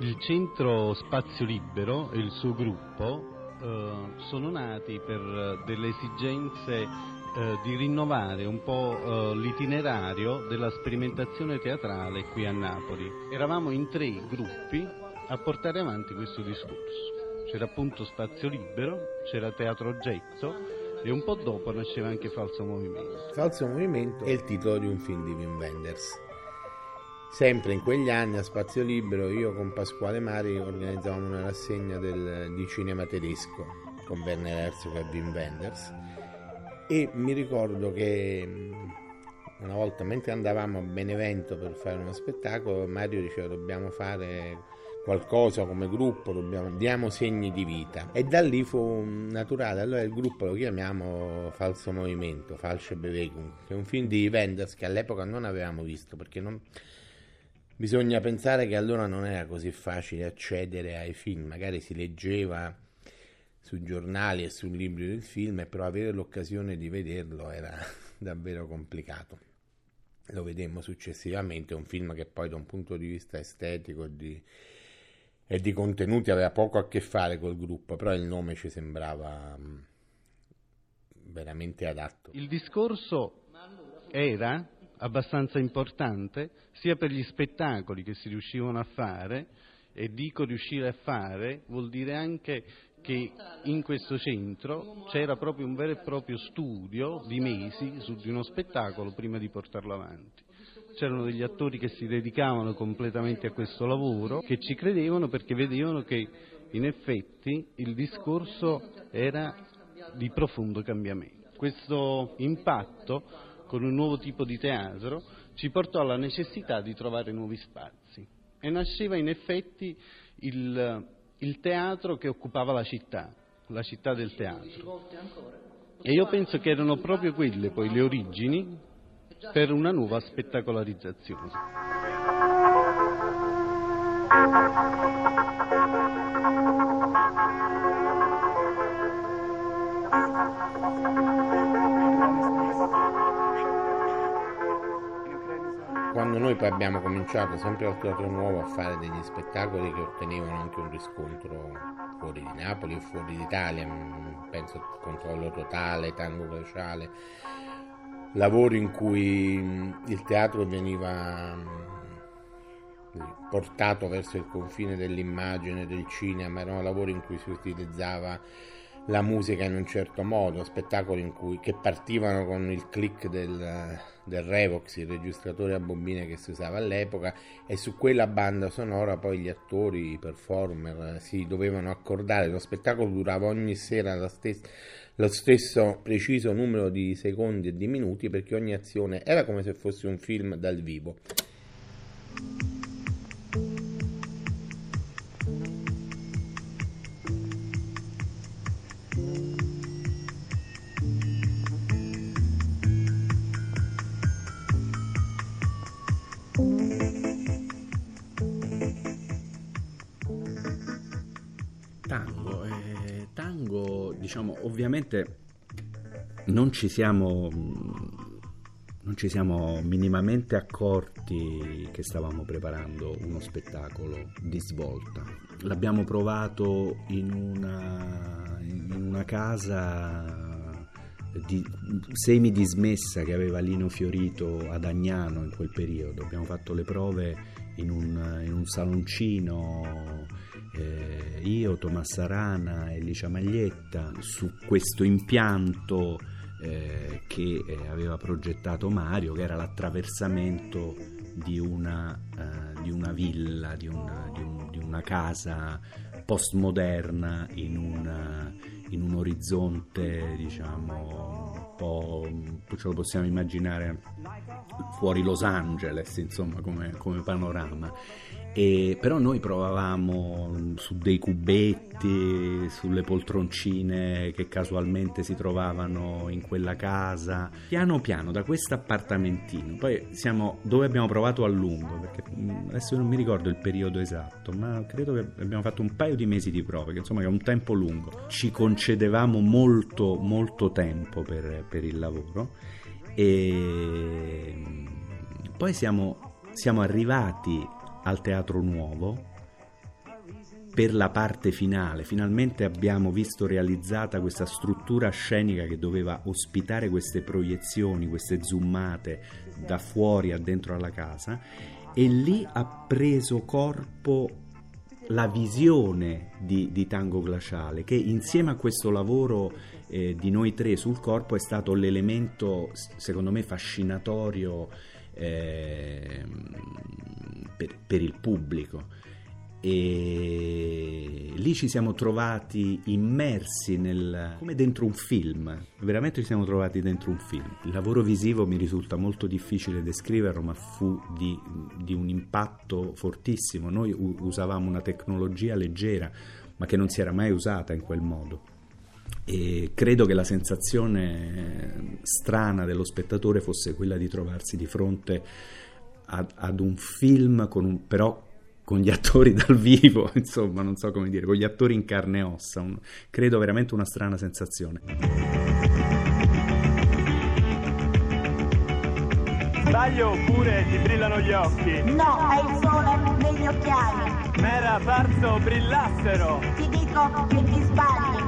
Il centro Spazio Libero e il suo gruppo eh, sono nati per delle esigenze eh, di rinnovare un po' eh, l'itinerario della sperimentazione teatrale qui a Napoli. Eravamo in tre gruppi a portare avanti questo discorso. C'era appunto Spazio Libero, c'era Teatro Oggetto e un po' dopo nasceva anche Falso Movimento. Falso Movimento è il titolo di un film di Wim Wenders Sempre in quegli anni a Spazio Libero io con Pasquale Mari organizzavamo una rassegna del, di cinema tedesco con Werner Herzog e Wim Wenders. E mi ricordo che mm, una volta mentre andavamo a Benevento per fare uno spettacolo Mario diceva dobbiamo fare qualcosa come gruppo, dobbiamo, diamo segni di vita. E da lì fu naturale, allora il gruppo lo chiamiamo Falso Movimento, Falsche Bewegung, che è un film di Wenders che all'epoca non avevamo visto perché non Bisogna pensare che allora non era così facile accedere ai film, magari si leggeva sui giornali e sui libri del film, però avere l'occasione di vederlo era davvero complicato. Lo vedemmo successivamente, un film che poi da un punto di vista estetico e di, e di contenuti aveva poco a che fare col gruppo, però il nome ci sembrava mm, veramente adatto. Il discorso era abbastanza importante sia per gli spettacoli che si riuscivano a fare e dico riuscire a fare vuol dire anche che in questo centro c'era proprio un vero e proprio studio di mesi su di uno spettacolo prima di portarlo avanti. C'erano degli attori che si dedicavano completamente a questo lavoro, che ci credevano perché vedevano che in effetti il discorso era di profondo cambiamento. Questo impatto con un nuovo tipo di teatro, ci portò alla necessità di trovare nuovi spazi. E nasceva in effetti il, il teatro che occupava la città, la città del teatro. E io penso che erano proprio quelle poi le origini per una nuova spettacolarizzazione. Noi poi abbiamo cominciato sempre al Teatro Nuovo a fare degli spettacoli che ottenevano anche un riscontro fuori di Napoli o fuori d'Italia, mm, penso controllo totale, tango glaciale, lavori in cui mm, il teatro veniva mm, portato verso il confine dell'immagine, del cinema, erano lavori in cui si utilizzava la musica in un certo modo, spettacoli cui, che partivano con il click del, del Revox, il registratore a bobine che si usava all'epoca, e su quella banda sonora poi gli attori, i performer si dovevano accordare. Lo spettacolo durava ogni sera stes- lo stesso preciso numero di secondi e di minuti perché ogni azione era come se fosse un film dal vivo. Ovviamente non ci siamo non ci siamo minimamente accorti che stavamo preparando uno spettacolo di svolta. L'abbiamo provato in una, in una casa di, semi dismessa che aveva Lino Fiorito ad Agnano in quel periodo. Abbiamo fatto le prove in un, in un saloncino eh, io, Tommaso Arana e Licia Maglietta su questo impianto eh, che eh, aveva progettato Mario, che era l'attraversamento di una, uh, di una villa, di una, di, un, di una, casa postmoderna in, una, in un orizzonte, diciamo, un po' ce lo possiamo immaginare fuori Los Angeles, insomma, come, come panorama. E, però noi provavamo su dei cubetti, sulle poltroncine che casualmente si trovavano in quella casa, piano piano da questo appartamentino. Poi siamo dove abbiamo provato a lungo, perché mm, adesso non mi ricordo il periodo esatto, ma credo che abbiamo fatto un paio di mesi di prove, che insomma è un tempo lungo. Ci concedevamo molto, molto tempo per, per il lavoro e poi siamo, siamo arrivati al Teatro Nuovo per la parte finale. Finalmente abbiamo visto realizzata questa struttura scenica che doveva ospitare queste proiezioni, queste zoomate da fuori a dentro alla casa e lì ha preso corpo la visione di, di Tango Glaciale che insieme a questo lavoro eh, di noi tre sul corpo è stato l'elemento secondo me fascinatorio eh, per, per il pubblico e lì ci siamo trovati immersi nel, come dentro un film, veramente ci siamo trovati dentro un film. Il lavoro visivo mi risulta molto difficile descriverlo, ma fu di, di un impatto fortissimo. Noi usavamo una tecnologia leggera, ma che non si era mai usata in quel modo. E credo che la sensazione strana dello spettatore fosse quella di trovarsi di fronte ad, ad un film con un, però con gli attori dal vivo, insomma, non so come dire, con gli attori in carne e ossa, un, credo veramente una strana sensazione. Sbaglio oppure ti brillano gli occhi? No, è il sole negli occhiali. M'era parso brillassero. Ti dico che ti sbagli.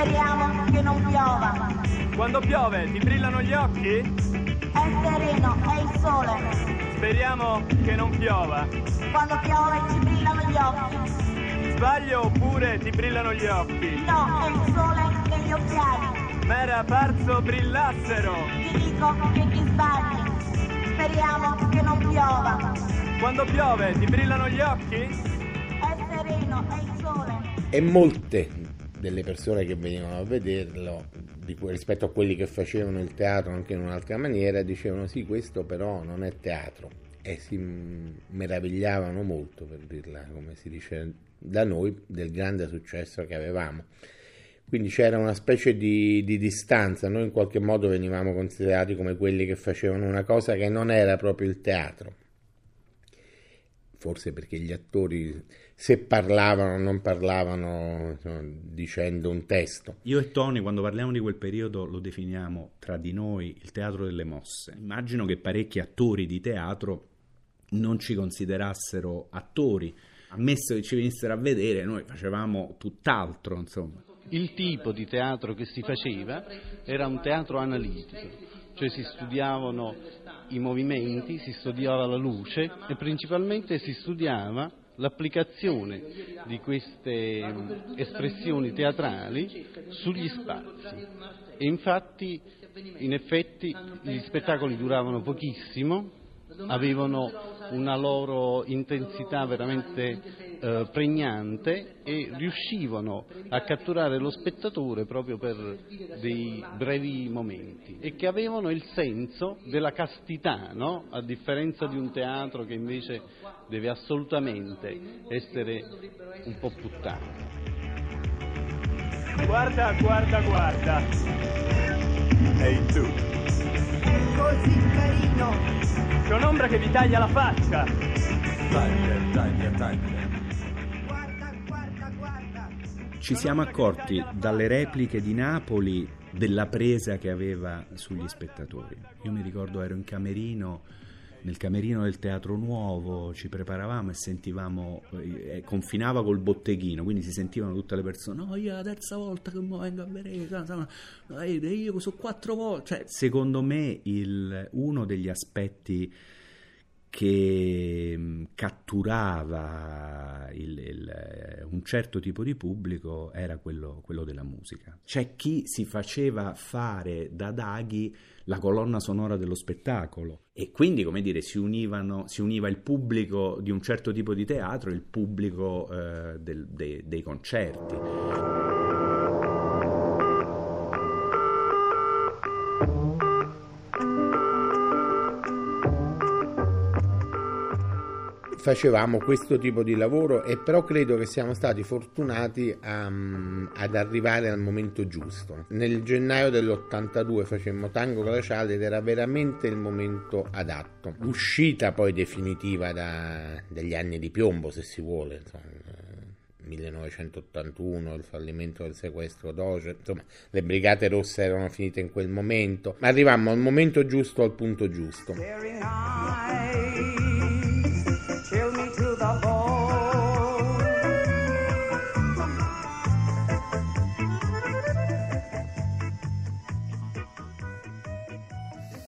Speriamo che non piova. Quando piove ti brillano gli occhi? È sereno, è il sole. Speriamo che non piova. Quando piove ci brillano gli occhi. Sbaglio oppure ti brillano gli occhi? No, è il sole negli occhiali. M'era parso brillassero. Ti dico che ti sbagli. Speriamo che non piova. Quando piove ti brillano gli occhi? È sereno, è il sole. E molte delle persone che venivano a vederlo rispetto a quelli che facevano il teatro anche in un'altra maniera dicevano sì questo però non è teatro. E si meravigliavano molto per dirla come si dice da noi del grande successo che avevamo. Quindi c'era una specie di, di, distanza, noi in qualche modo venivamo considerati come quelli che facevano una cosa che non era proprio il teatro, forse perché gli attori se parlavano o non parlavano insomma, dicendo un testo. Io e Tony quando parliamo di quel periodo lo definiamo tra di noi il teatro delle mosse. Immagino che parecchi attori di teatro non ci considerassero attori, ammesso che ci venissero a vedere, noi facevamo tutt'altro, insomma. Il tipo di teatro che si faceva era un teatro analitico, cioè si studiavano i movimenti, si studiava la luce e principalmente si studiava l'applicazione di queste espressioni teatrali sugli spazi. E infatti, in effetti, gli spettacoli duravano pochissimo, avevano una loro intensità veramente eh, pregnante e riuscivano a catturare lo spettatore proprio per dei brevi momenti e che avevano il senso della castità, no? a differenza di un teatro che invece deve assolutamente essere un po' puttano. Guarda, guarda, guarda. Ehi tu. Così carino. C'è un'ombra che vi taglia la faccia. Tiger, tiger, tiger. Ci siamo accorti dalle repliche di Napoli della presa che aveva sugli spettatori. Io mi ricordo ero in camerino, nel camerino del Teatro Nuovo, ci preparavamo e sentivamo, eh, confinava col botteghino, quindi si sentivano tutte le persone, no, io è la terza volta che vengo a vedere, io sono quattro volte. Cioè, secondo me il, uno degli aspetti che mm, catturava il, il, un certo tipo di pubblico era quello, quello, della musica. C'è chi si faceva fare da Daghi la colonna sonora dello spettacolo e quindi, come dire, si, univano, si univa il pubblico di un certo tipo di teatro e il pubblico eh, del, de, dei concerti. Facevamo questo tipo di lavoro e però credo che siamo stati fortunati a, ad arrivare al momento giusto. Nel gennaio dell'82 facemmo Tango Glaciale ed era veramente il momento adatto. L'uscita poi definitiva da, degli anni di piombo, se si vuole, insomma, 1981, il fallimento del sequestro d'Oce, insomma, le brigate rosse erano finite in quel momento, ma arrivammo al momento giusto, al punto giusto.